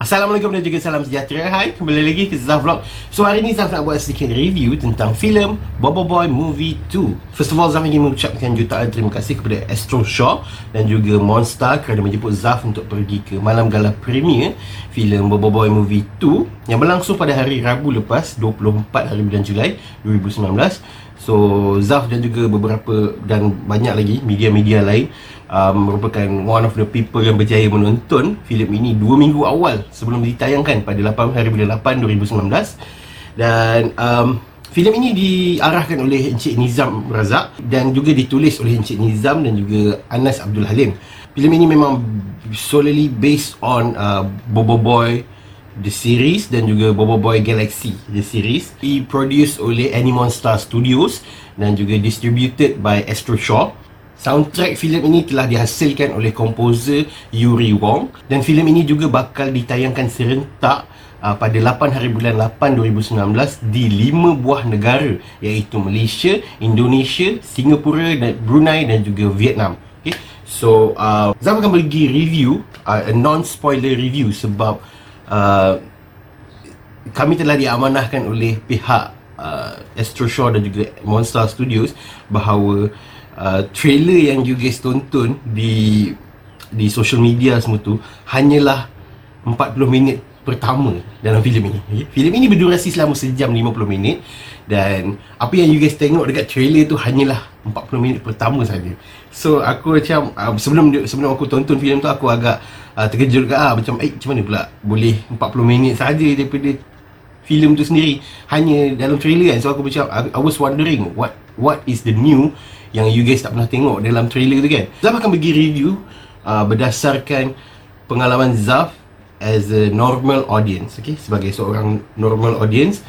Assalamualaikum dan juga salam sejahtera. Hai, kembali lagi ke Zaf Vlog. So hari ni Zaf nak buat sedikit review tentang filem Bobo Boy Movie 2 First of all, Zaf ingin mengucapkan jutaan terima kasih kepada Astro Shaw Dan juga Monster kerana menjemput Zaf untuk pergi ke malam gala premier filem Bobo Boy Movie 2 Yang berlangsung pada hari Rabu lepas 24 hari bulan Julai 2019 So Zaf dan juga beberapa dan banyak lagi media-media lain uh, merupakan one of the people yang berjaya menonton filem ini 2 minggu awal sebelum ditayangkan pada 8 hari bulan 8 2019 dan um, filem ini diarahkan oleh Encik Nizam Razak dan juga ditulis oleh Encik Nizam dan juga Anas Abdul Halim. Filem ini memang solely based on uh, Bobo Boy The Series dan juga Bobo Boy Galaxy The Series Diproduce oleh Animonstar Studios dan juga distributed by Astro Shaw Soundtrack filem ini telah dihasilkan oleh komposer Yuri Wong dan filem ini juga bakal ditayangkan serentak uh, pada 8 hari bulan 8 2019 di 5 buah negara iaitu Malaysia, Indonesia, Singapura, Brunei dan juga Vietnam. Okay. So, uh, Zam akan bagi review, uh, a non-spoiler review sebab uh, kami telah diamanahkan oleh pihak uh, Astro Shaw dan juga Monster Studios bahawa uh, trailer yang you guys tonton di di social media semua tu hanyalah 40 minit pertama dalam filem ini. Okay? Filem ini berdurasi selama sejam 50 minit dan apa yang you guys tengok dekat trailer tu hanyalah 40 minit pertama saja. So aku macam uh, sebelum sebelum aku tonton filem tu aku agak uh, terkejut ke? Ah macam eh macam mana pula? Boleh 40 minit saja daripada filem tu sendiri. Hanya dalam trailer kan so aku macam I, I was wondering what what is the new yang you guys tak pernah tengok dalam trailer tu kan? Zaf akan bagi review uh, berdasarkan pengalaman Zaf as a normal audience okay? Sebagai seorang normal audience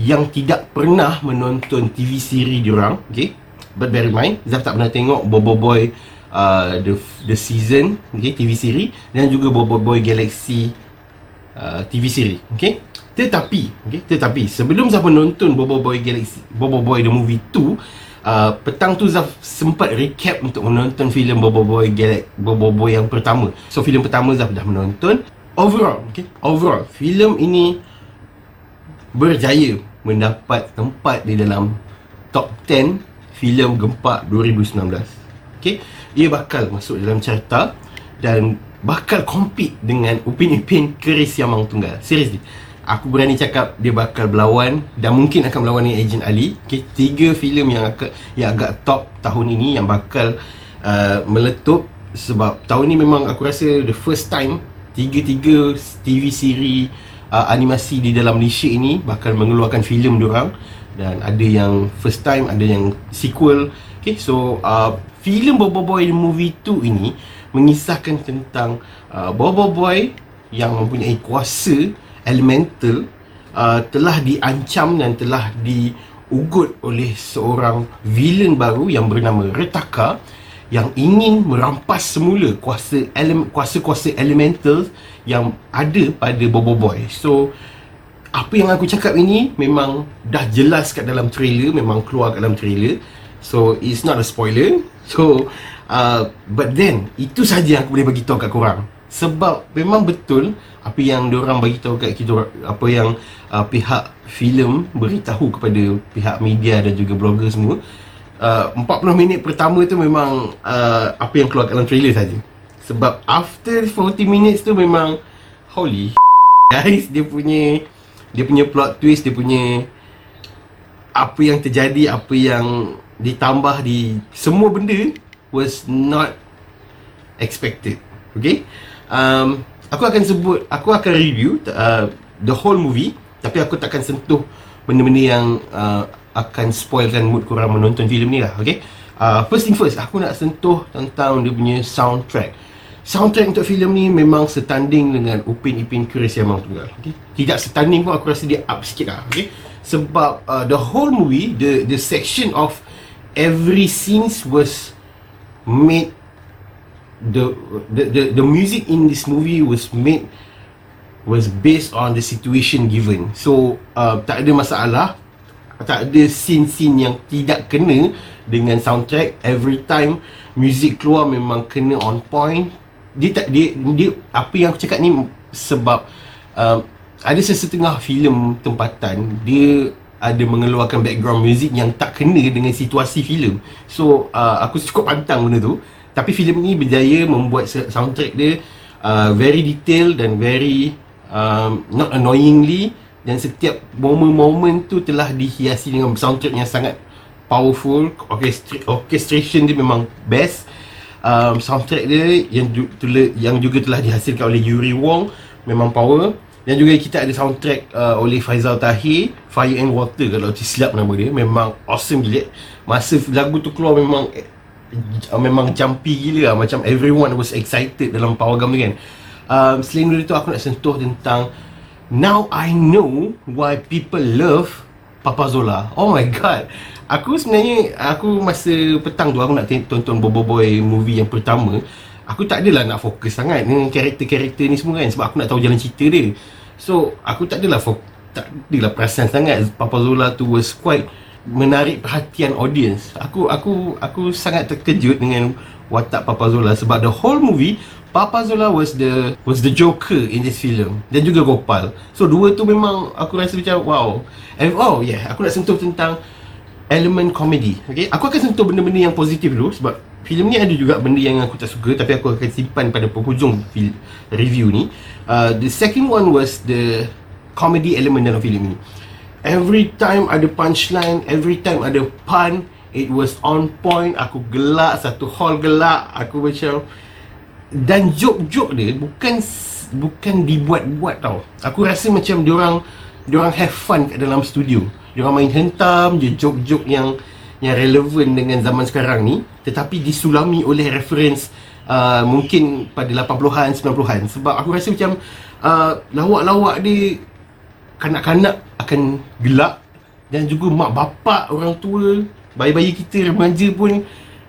yang tidak pernah menonton TV siri diorang okay? But bear in mind Zaf tak pernah tengok Bobo Boy uh, the the season okay TV siri dan juga Bobo Boy Galaxy uh, TV siri okay tetapi okay tetapi sebelum Zaf menonton Bobo Boy Galaxy Bobo Boy the movie 2 Uh, petang tu Zaf sempat recap untuk menonton filem Bobo Boy Galaxy Bobo Boy yang pertama. So filem pertama Zaf dah menonton. Overall, okay, overall filem ini berjaya mendapat tempat di dalam top 10 filem gempak 2019. Okay, ia bakal masuk dalam carta dan bakal compete dengan Upin Ipin Keris Yamang Tunggal. Seriously. Aku berani cakap dia bakal berlawan dan mungkin akan berlawan dengan Agent Ali. Okay, tiga filem yang agak yang agak top tahun ini yang bakal uh, meletup sebab tahun ini memang aku rasa the first time tiga-tiga TV siri uh, animasi di dalam Malaysia ini bakal mengeluarkan filem diorang dan ada yang first time, ada yang sequel. Okay, so uh, filem Bobo Boy Movie 2 ini mengisahkan tentang uh, Bobo Boy yang mempunyai kuasa elemental uh, telah diancam dan telah diugut oleh seorang villain baru yang bernama Retaka yang ingin merampas semula kuasa ele- kuasa-kuasa elemental yang ada pada Bobo Boy. So apa yang aku cakap ini memang dah jelas kat dalam trailer, memang keluar kat dalam trailer. So it's not a spoiler. So uh, but then itu saja yang aku boleh bagi tahu kat korang. Sebab memang betul apa yang diorang bagi tahu kat kita apa yang uh, pihak filem beritahu kepada pihak media dan juga blogger semua uh, 40 minit pertama tu memang uh, apa yang keluar dalam trailer saja. Sebab after 40 minutes tu memang holy guys dia punya dia punya plot twist dia punya apa yang terjadi apa yang ditambah di semua benda was not expected. Okay? Um, aku akan sebut aku akan review uh, the whole movie tapi aku takkan sentuh benda-benda yang uh, akan spoilkan mood korang menonton filem ni lah okay? Uh, first thing first aku nak sentuh tentang dia punya soundtrack soundtrack untuk filem ni memang setanding dengan Upin Ipin Keris Yamang Tunggal okay? tidak setanding pun aku rasa dia up sikit lah okay? sebab uh, the whole movie the the section of every scenes was made the, the the the music in this movie was made was based on the situation given. So uh, tak ada masalah, tak ada scene-scene yang tidak kena dengan soundtrack. Every time music keluar memang kena on point. Dia tak dia, dia apa yang aku cakap ni sebab um, ada sesetengah filem tempatan dia ada mengeluarkan background music yang tak kena dengan situasi filem. So uh, aku cukup pantang benda tu. Tapi filem ni berjaya membuat soundtrack dia uh, very detail dan very um, not annoyingly dan setiap momen-momen tu telah dihiasi dengan soundtrack yang sangat powerful Orchestra- orchestration dia memang best um, soundtrack dia yang yang juga telah dihasilkan oleh Yuri Wong memang power. Dan juga kita ada soundtrack uh, oleh Faizal Tahir Fire and Water kalau tak silap nama dia. Memang awesome gila. Masa lagu tu keluar memang uh, memang jumpy gila lah. macam everyone was excited dalam power gam kan. Um, selain itu aku nak sentuh tentang now I know why people love Papa Zola. Oh my god. Aku sebenarnya aku masa petang tu aku nak tonton Bobo Boy movie yang pertama. Aku tak adalah nak fokus sangat dengan karakter-karakter ni semua kan sebab aku nak tahu jalan cerita dia. So aku tak adalah fokus tak adalah perasan sangat Papa Zola tu was quite menarik perhatian audience. Aku aku aku sangat terkejut dengan watak Papa Zola sebab the whole movie Papa Zola was the was the joker in this film dan juga Gopal. So dua tu memang aku rasa macam wow. And oh yeah aku nak sentuh tentang elemen komedi okay? Aku akan sentuh benda-benda yang positif dulu sebab filem ni ada juga benda yang aku tak suka tapi aku akan simpan pada penghujung review ni. Uh, the second one was the comedy element dalam filem ni. Every time ada punchline every time ada pun it was on point. Aku gelak satu hall gelak. Aku macam dan joke-joke dia bukan bukan dibuat-buat tau. Aku rasa macam diorang diorang have fun kat dalam studio. Diorang main hentam je joke-joke yang yang relevan dengan zaman sekarang ni tetapi disulami oleh reference uh, mungkin pada 80-an 90-an sebab aku rasa macam uh, lawak-lawak dia kanak-kanak akan gelak dan juga mak bapak orang tua bayi-bayi kita remaja pun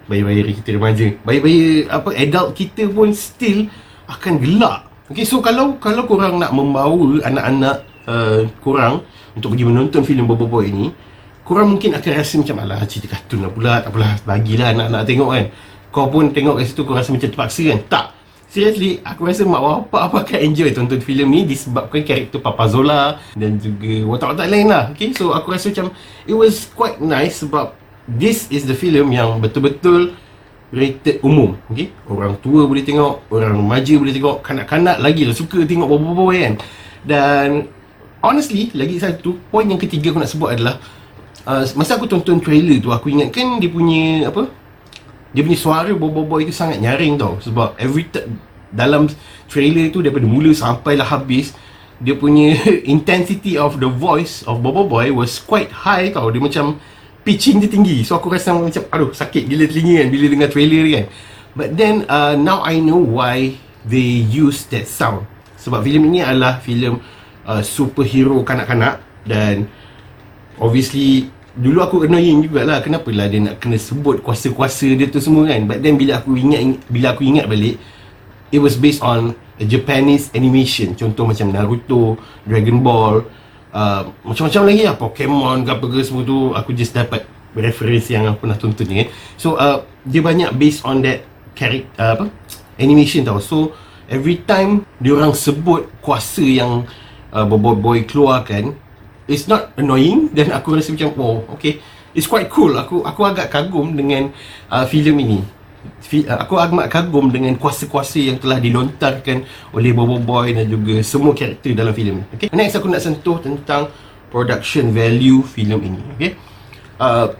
bayi-bayi kita remaja bayi-bayi apa adult kita pun still akan gelak. Okay, so kalau kalau korang nak membawa anak-anak uh, korang untuk pergi menonton filem Bobo Boy ni, Korang mungkin akan rasa macam Alah cerita kartun lah pula Tak apalah Bagilah anak-anak tengok kan. Kau pun tengok kat situ Kau rasa macam terpaksa kan? Tak. Seriously, aku rasa mak bapak apa akan enjoy tonton filem ni disebabkan karakter Papa Zola dan juga watak-watak lain lah. Okay, so aku rasa macam it was quite nice sebab this is the film yang betul-betul rated umum. Okay, orang tua boleh tengok, orang remaja boleh tengok, kanak-kanak lagi lah suka tengok bobo-bobo kan. Dan honestly, lagi satu point yang ketiga aku nak sebut adalah uh, masa aku tonton trailer tu aku ingatkan dia punya apa dia punya suara Boy itu sangat nyaring tau sebab every t- dalam trailer tu daripada mula sampai lah habis dia punya intensity of the voice of Bobo Boy was quite high tau dia macam pitching dia tinggi. So aku rasa macam aduh sakit gila telinga kan bila dengar trailer kan. But then uh, now I know why they use that sound. Sebab filem ini adalah filem uh, superhero kanak-kanak dan obviously dulu aku annoying jugalah kenapa lah dia nak kena sebut kuasa-kuasa dia tu semua kan. But then bila aku ingat bila aku ingat balik it was based on a Japanese animation. Contoh macam Naruto Dragon Ball uh, macam-macam lagi lah Pokemon ke apa ke semua tu aku just dapat reference yang aku pernah tonton ni kan so uh, dia banyak based on that character uh, apa animation tau. So every time dia orang sebut kuasa yang uh, boy boy keluarkan it's not annoying dan aku rasa macam oh okay. It's quite cool. Aku aku agak kagum dengan uh, filem ini aku agak kagum dengan kuasa-kuasa yang telah dilontarkan oleh Bobo Boy dan juga semua karakter dalam filem ini okay next aku nak sentuh tentang production value filem ini okay uh,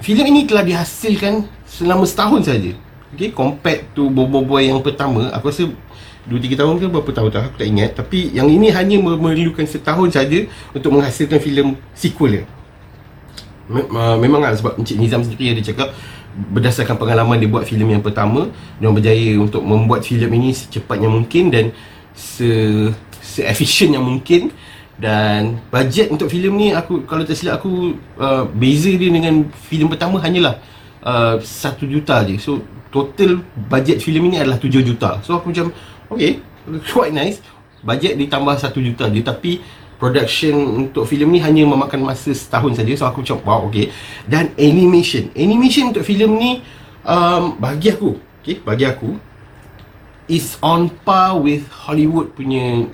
filem ini telah dihasilkan selama setahun saja okay compared to Bobo Boy yang pertama aku rasa 2-3 tahun ke berapa tahun tak aku tak ingat. Tapi yang ini hanya memerlukan setahun saja untuk menghasilkan filem sequel dia memang lah sebab Encik Nizam sendiri ada cakap berdasarkan pengalaman dia buat filem yang pertama dia berjaya untuk membuat filem ini secepatnya mungkin dan se se efficient yang mungkin. Dan bajet untuk filem ni aku kalau tak silap aku uh, beza dia dengan filem pertama hanyalah uh, 1 juta je. So total bajet filem ini adalah 7 juta. So aku macam Okay Quite nice. Bajet ditambah 1 juta je. Tapi Production untuk filem ni hanya memakan masa setahun saja So aku macam wow okay Dan animation Animation untuk filem ni um, Bagi aku Okay bagi aku is on par with Hollywood punya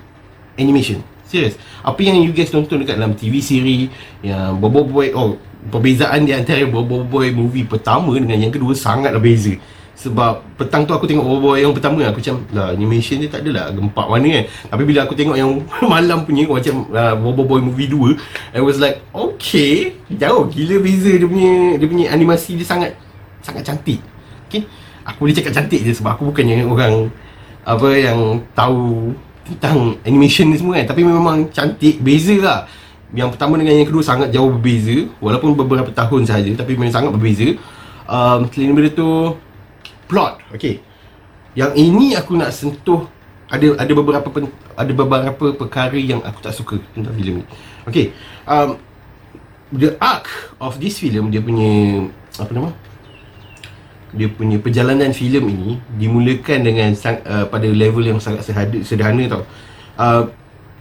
animation. Serius. Apa yang you guys tonton dekat dalam TV siri yang Bobo Boy oh perbezaan di antara Bobo Boy movie pertama dengan yang kedua sangatlah beza. Sebab petang tu aku tengok Bobo Boy yang pertama aku macam lah animation dia tak adalah gempak mana kan. Tapi bila aku tengok yang malam punya macam uh, Bobo Boy movie 2, I was like okay, jauh gila beza dia punya dia punya animasi dia sangat sangat cantik. Okay. Aku boleh cakap cantik je sebab aku bukannya orang apa yang tahu tentang animation ni semua kan Tapi memang cantik, beza lah Yang pertama dengan yang kedua sangat jauh berbeza Walaupun beberapa tahun sahaja Tapi memang sangat berbeza um, Selain daripada tu Plot, okay Yang ini aku nak sentuh ada ada beberapa pen, ada beberapa perkara yang aku tak suka tentang filem ni. Okay, um, the arc of this film dia punya apa nama? dia punya perjalanan filem ini dimulakan dengan sang, uh, pada level yang sangat sederhana, sederhana tau. Uh,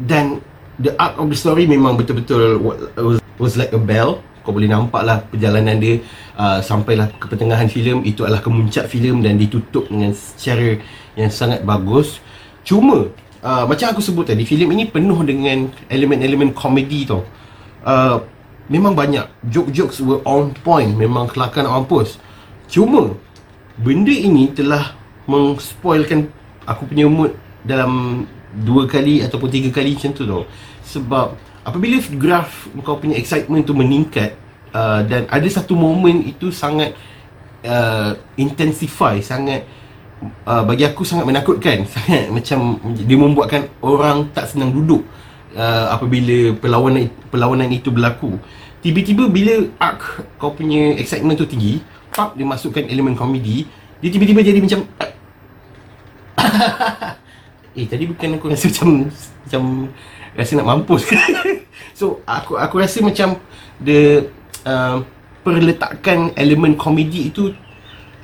dan the arc of the story memang betul-betul was, was like a bell. Kau boleh nampak lah perjalanan dia uh, sampailah ke pertengahan filem itu adalah kemuncak filem dan ditutup dengan secara yang sangat bagus. Cuma uh, macam aku sebut tadi filem ini penuh dengan elemen-elemen komedi tau. Uh, memang banyak joke-jokes were on point, memang kelakar nak mampus. Cuma benda ini telah mengspoilkan aku punya mood dalam dua kali ataupun tiga kali macam tu tau. Sebab apabila graf kau punya excitement tu meningkat uh, dan ada satu moment itu sangat uh, intensify, sangat uh, bagi aku sangat menakutkan, sangat macam dia membuatkan orang tak senang duduk uh, apabila perlawanan perlawanan itu berlaku. Tiba-tiba bila arc kau punya excitement tu tinggi, pub dia masukkan elemen komedi dia tiba-tiba jadi macam eh tadi bukan aku rasa macam macam rasa nak mampus so aku aku rasa macam the uh, perletakan elemen komedi itu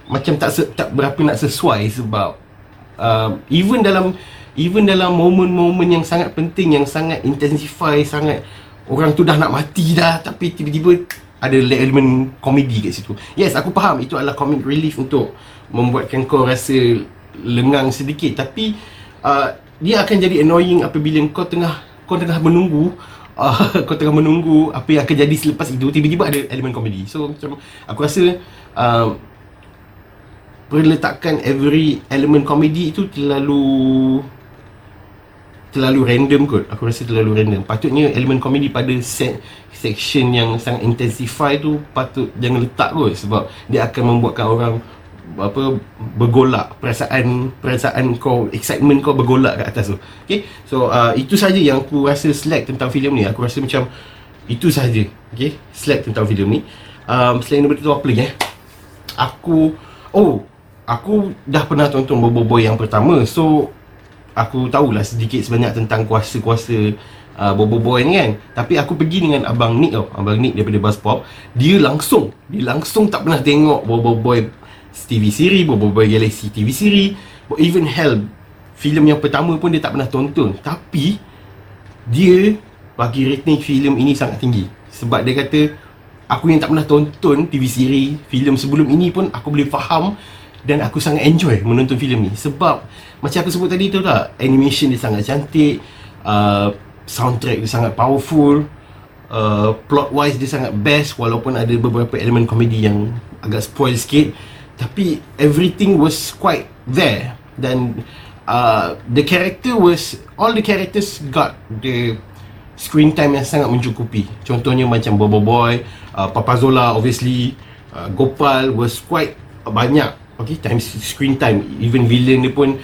macam tak tak berapa nak sesuai sebab uh, even dalam even dalam momen-momen yang sangat penting yang sangat intensify sangat orang tu dah nak mati dah tapi tiba-tiba ada elemen komedi kat situ. Yes, aku faham itu adalah comic relief untuk membuatkan kau rasa lengang sedikit tapi uh, dia akan jadi annoying apabila kau tengah kau tengah menunggu uh, kau tengah menunggu apa yang akan jadi selepas itu tiba-tiba ada elemen komedi. So macam aku rasa uh, perletakan every elemen komedi itu terlalu terlalu random kot Aku rasa terlalu random Patutnya elemen komedi pada set, section yang sangat intensify tu Patut jangan letak kot Sebab dia akan membuatkan orang apa bergolak. Perasaan perasaan kau excitement kau bergolak kat atas tu. Okey so uh, itu saja yang aku rasa slack tentang filem ni. Aku rasa macam itu saja. Okey slack tentang filem ni. Um, selain daripada tu apa lagi eh? Aku oh aku dah pernah tonton Bobo Boy yang pertama. So aku tahulah sedikit sebanyak tentang kuasa-kuasa uh, Bobo Boy ni kan. Tapi aku pergi dengan Abang Nick tau. Abang Nick daripada Buzz Pop. Dia langsung Dia langsung tak pernah tengok Bobo Boy TV siri Boy Galaxy TV siri Even Hell filem yang pertama pun dia tak pernah tonton. Tapi Dia bagi rating filem ini sangat tinggi. Sebab dia kata Aku yang tak pernah tonton TV siri filem sebelum ini pun Aku boleh faham dan aku sangat enjoy menonton filem ni. Sebab macam aku sebut tadi tu tak? Animation dia sangat cantik uh, soundtrack dia sangat powerful uh, plot wise dia sangat best walaupun ada beberapa elemen komedi yang agak spoil sikit tapi everything was quite there. Dan uh, the character was all the characters got the screen time yang sangat mencukupi. Contohnya macam Bobo Boy uh, Papa Zola obviously uh, Gopal was quite banyak. Okay, time screen time. Even villain ni pun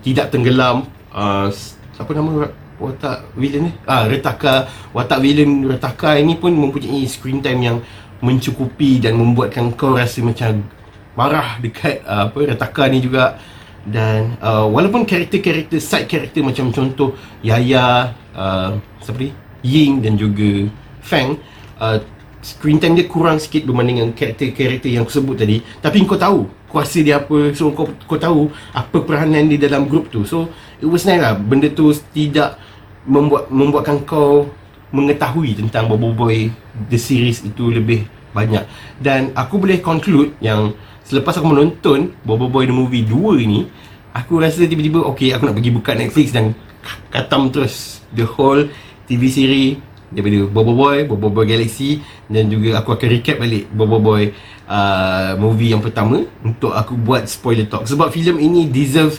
Tidak tenggelam. Uh, Apa nama watak villain ni? Ah, Retaka. Watak villain Retaka ini pun mempunyai screen time yang Mencukupi dan membuatkan kau rasa macam Marah dekat uh, apa Retaka ni juga. Dan uh, walaupun karakter-karakter Side karakter macam contoh Yaya uh, Siapa ni? Ying dan juga Fang uh, screen time dia kurang sikit berbanding dengan karakter-karakter yang aku sebut tadi. Tapi kau tahu kuasa dia apa so kau kau tahu apa peranan dia dalam grup tu. So it was nice lah. Benda tu tidak membuat membuatkan kau mengetahui tentang Bobo Boy. The series itu lebih banyak. Dan aku boleh conclude yang selepas aku menonton Bobo Boy the movie 2 ni Aku rasa tiba-tiba Okay aku nak pergi buka Netflix Dan katam terus The whole TV series Daripada Bobo Boy Bobo Boy Galaxy Dan juga aku akan recap balik Bobo Boy uh, Movie yang pertama Untuk aku buat spoiler talk. Sebab filem ini deserve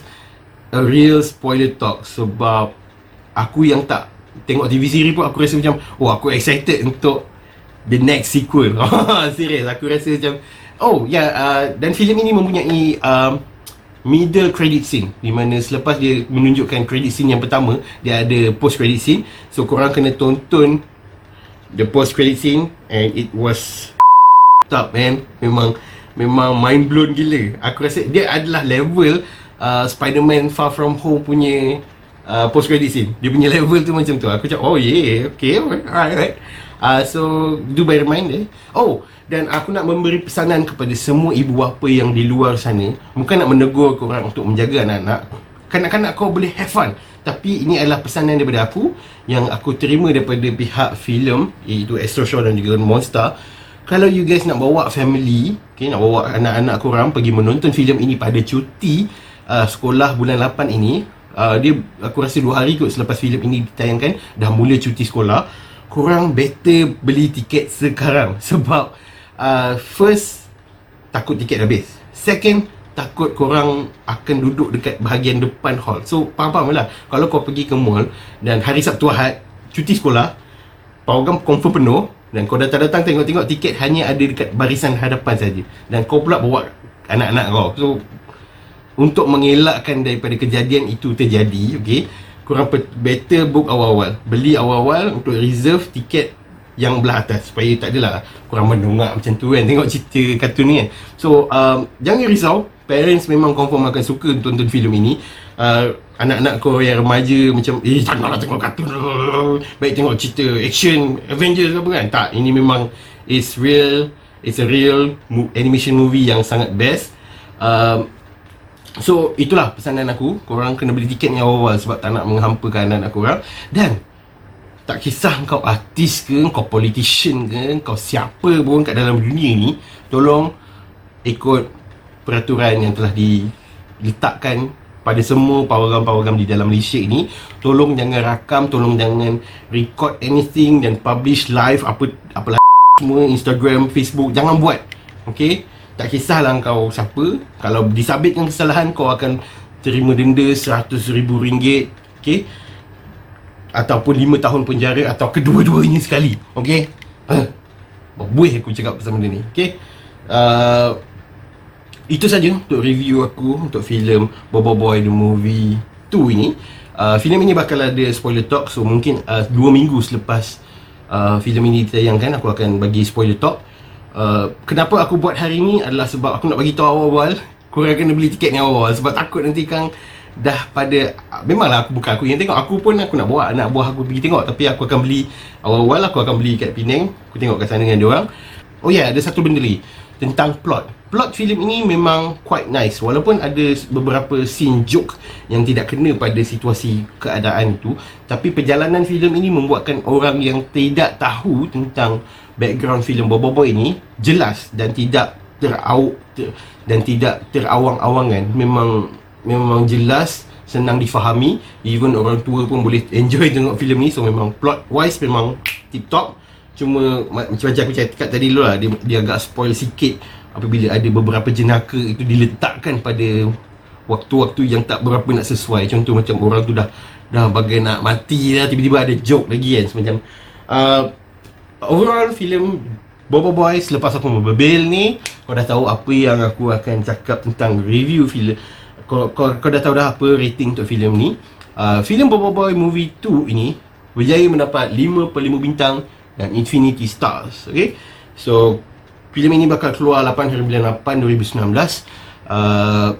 A real spoiler talk Sebab Aku yang tak Tengok TV series pun aku rasa macam Oh aku excited untuk The next sequel. Serius aku rasa macam Oh ya yeah, uh, Dan filem ini mempunyai um, middle credit scene. Di mana selepas dia menunjukkan credit scene yang pertama dia ada post credit scene. So korang kena tonton the post credit scene and it was up man. Memang memang mind blown gila. Aku rasa dia adalah level uh, Spider-Man Far From Home punya uh, post credit scene. Dia punya level tu macam tu. Aku cakap oh yeah okay alright, alright. Uh, so do bear mind eh oh dan aku nak memberi pesanan kepada semua ibu bapa yang di luar sana. Bukan nak menegur korang untuk menjaga anak-anak. Kanak-kanak kau boleh have fun. Tapi ini adalah pesanan daripada aku Yang aku terima daripada pihak filem Iaitu Astro Show dan juga Monster. Kalau you guys nak bawa family okay, Nak bawa anak-anak korang pergi menonton filem ini pada cuti uh, Sekolah bulan 8 ini uh, Dia aku rasa 2 hari kot selepas filem ini ditayangkan. Dah mula cuti sekolah Korang better beli tiket sekarang Sebab uh, first takut tiket habis. Second takut korang akan duduk dekat bahagian depan hall. So faham-faham lah. Kalau kau pergi ke mall dan hari Sabtu Ahad cuti sekolah program confirm penuh dan kau datang-datang tengok-tengok tiket hanya ada dekat barisan hadapan saja. Dan kau pula bawa anak-anak kau. So untuk mengelakkan daripada kejadian itu terjadi okay, korang better book awal-awal. Beli awal-awal untuk reserve tiket yang belah atas supaya tak adalah kurang mendongak macam tu kan. Tengok cerita kartun ni kan. So um, jangan risau. Parents memang confirm akan suka tonton filem ini. Uh, anak-anak kau yang remaja macam eh janganlah tengok kartun. Baik tengok cerita action Avengers apa kan. Tak ini memang it's real it's a real animation movie yang sangat best. Um, So itulah pesanan aku. Korang kena beli tiket yang awal-awal Sebab tak nak menghampakan anak-anak korang Dan tak kisah kau artis ke Kau politician ke Kau siapa pun kat dalam dunia ni Tolong Ikut Peraturan yang telah diletakkan Pada semua program-program di dalam Malaysia ni Tolong jangan rakam Tolong jangan Record anything Dan publish live Apa apa semua Instagram, Facebook Jangan buat. Okay Tak kisahlah kau siapa Kalau disabitkan kesalahan Kau akan Terima denda RM100,000 Okay ataupun 5 tahun penjara atau kedua-duanya sekali. Okey. Uh, buih aku cakap pasal benda ni. Okey. Uh, itu saja untuk review aku untuk filem Bobo Boy the Movie 2 ini. Uh, filem ini bakal ada spoiler talk so mungkin 2 uh, minggu selepas uh, filem ini ditayangkan aku akan bagi spoiler talk. Uh, kenapa aku buat hari ini adalah sebab aku nak bagi tahu awal-awal korang kena beli tiket ni awal sebab takut nanti kang dah pada memanglah aku bukan aku yang tengok. Aku pun aku nak bawa anak buah aku pergi tengok. Tapi aku akan beli awal-awal aku akan beli kat Penang. Aku tengok kat sana dengan dia orang. Oh ya yeah, ada satu benda lagi tentang plot. Plot filem ini memang quite nice. Walaupun ada beberapa scene joke yang tidak kena pada situasi keadaan itu tapi perjalanan filem ini membuatkan orang yang tidak tahu tentang background filem Bobo Boy ini jelas dan tidak terau ter, dan tidak terawang-awangan. Memang memang jelas senang difahami. Even orang tua pun boleh enjoy tengok filem ni. So memang plot wise memang tip top cuma macam macam aku cakap tadi dulu lah dia, dia agak spoil sikit apabila ada beberapa jenaka itu diletakkan pada waktu-waktu yang tak berapa nak sesuai. Contoh macam orang tu dah dah bagai nak mati dah tiba-tiba ada joke lagi kan. Semacam uh, overall filem Bobo Boy selepas aku membebel ni kau dah tahu apa yang aku akan cakap tentang review filem kau, kau, kau dah tahu dah apa rating untuk filem ni uh, filem Bobo Boy Movie 2 ini berjaya mendapat 5 per 5 bintang dan Infinity Stars okay? so filem ini bakal keluar 8 hari bulan 8 2019 uh,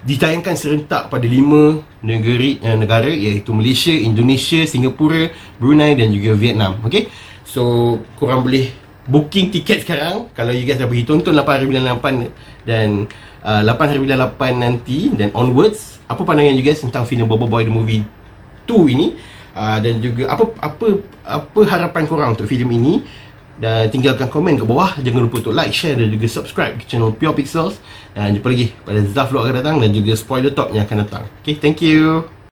ditayangkan serentak pada 5 negeri, uh, negara iaitu Malaysia, Indonesia, Singapura, Brunei dan juga Vietnam okay? So korang boleh booking tiket sekarang. Kalau you guys dah pergi tonton 8 hari bulan 8 dan uh, 8 hari bulan 8 nanti dan onwards apa pandangan you guys tentang filem Bobo Boy the movie 2 ini? Uh, dan juga apa apa apa harapan korang untuk filem ini? Dan tinggalkan komen kat bawah. Jangan lupa untuk like share dan juga subscribe ke channel Pure Pixels. Dan jumpa lagi pada Zaf Vlog akan datang dan juga spoiler talk yang akan datang. Okay thank you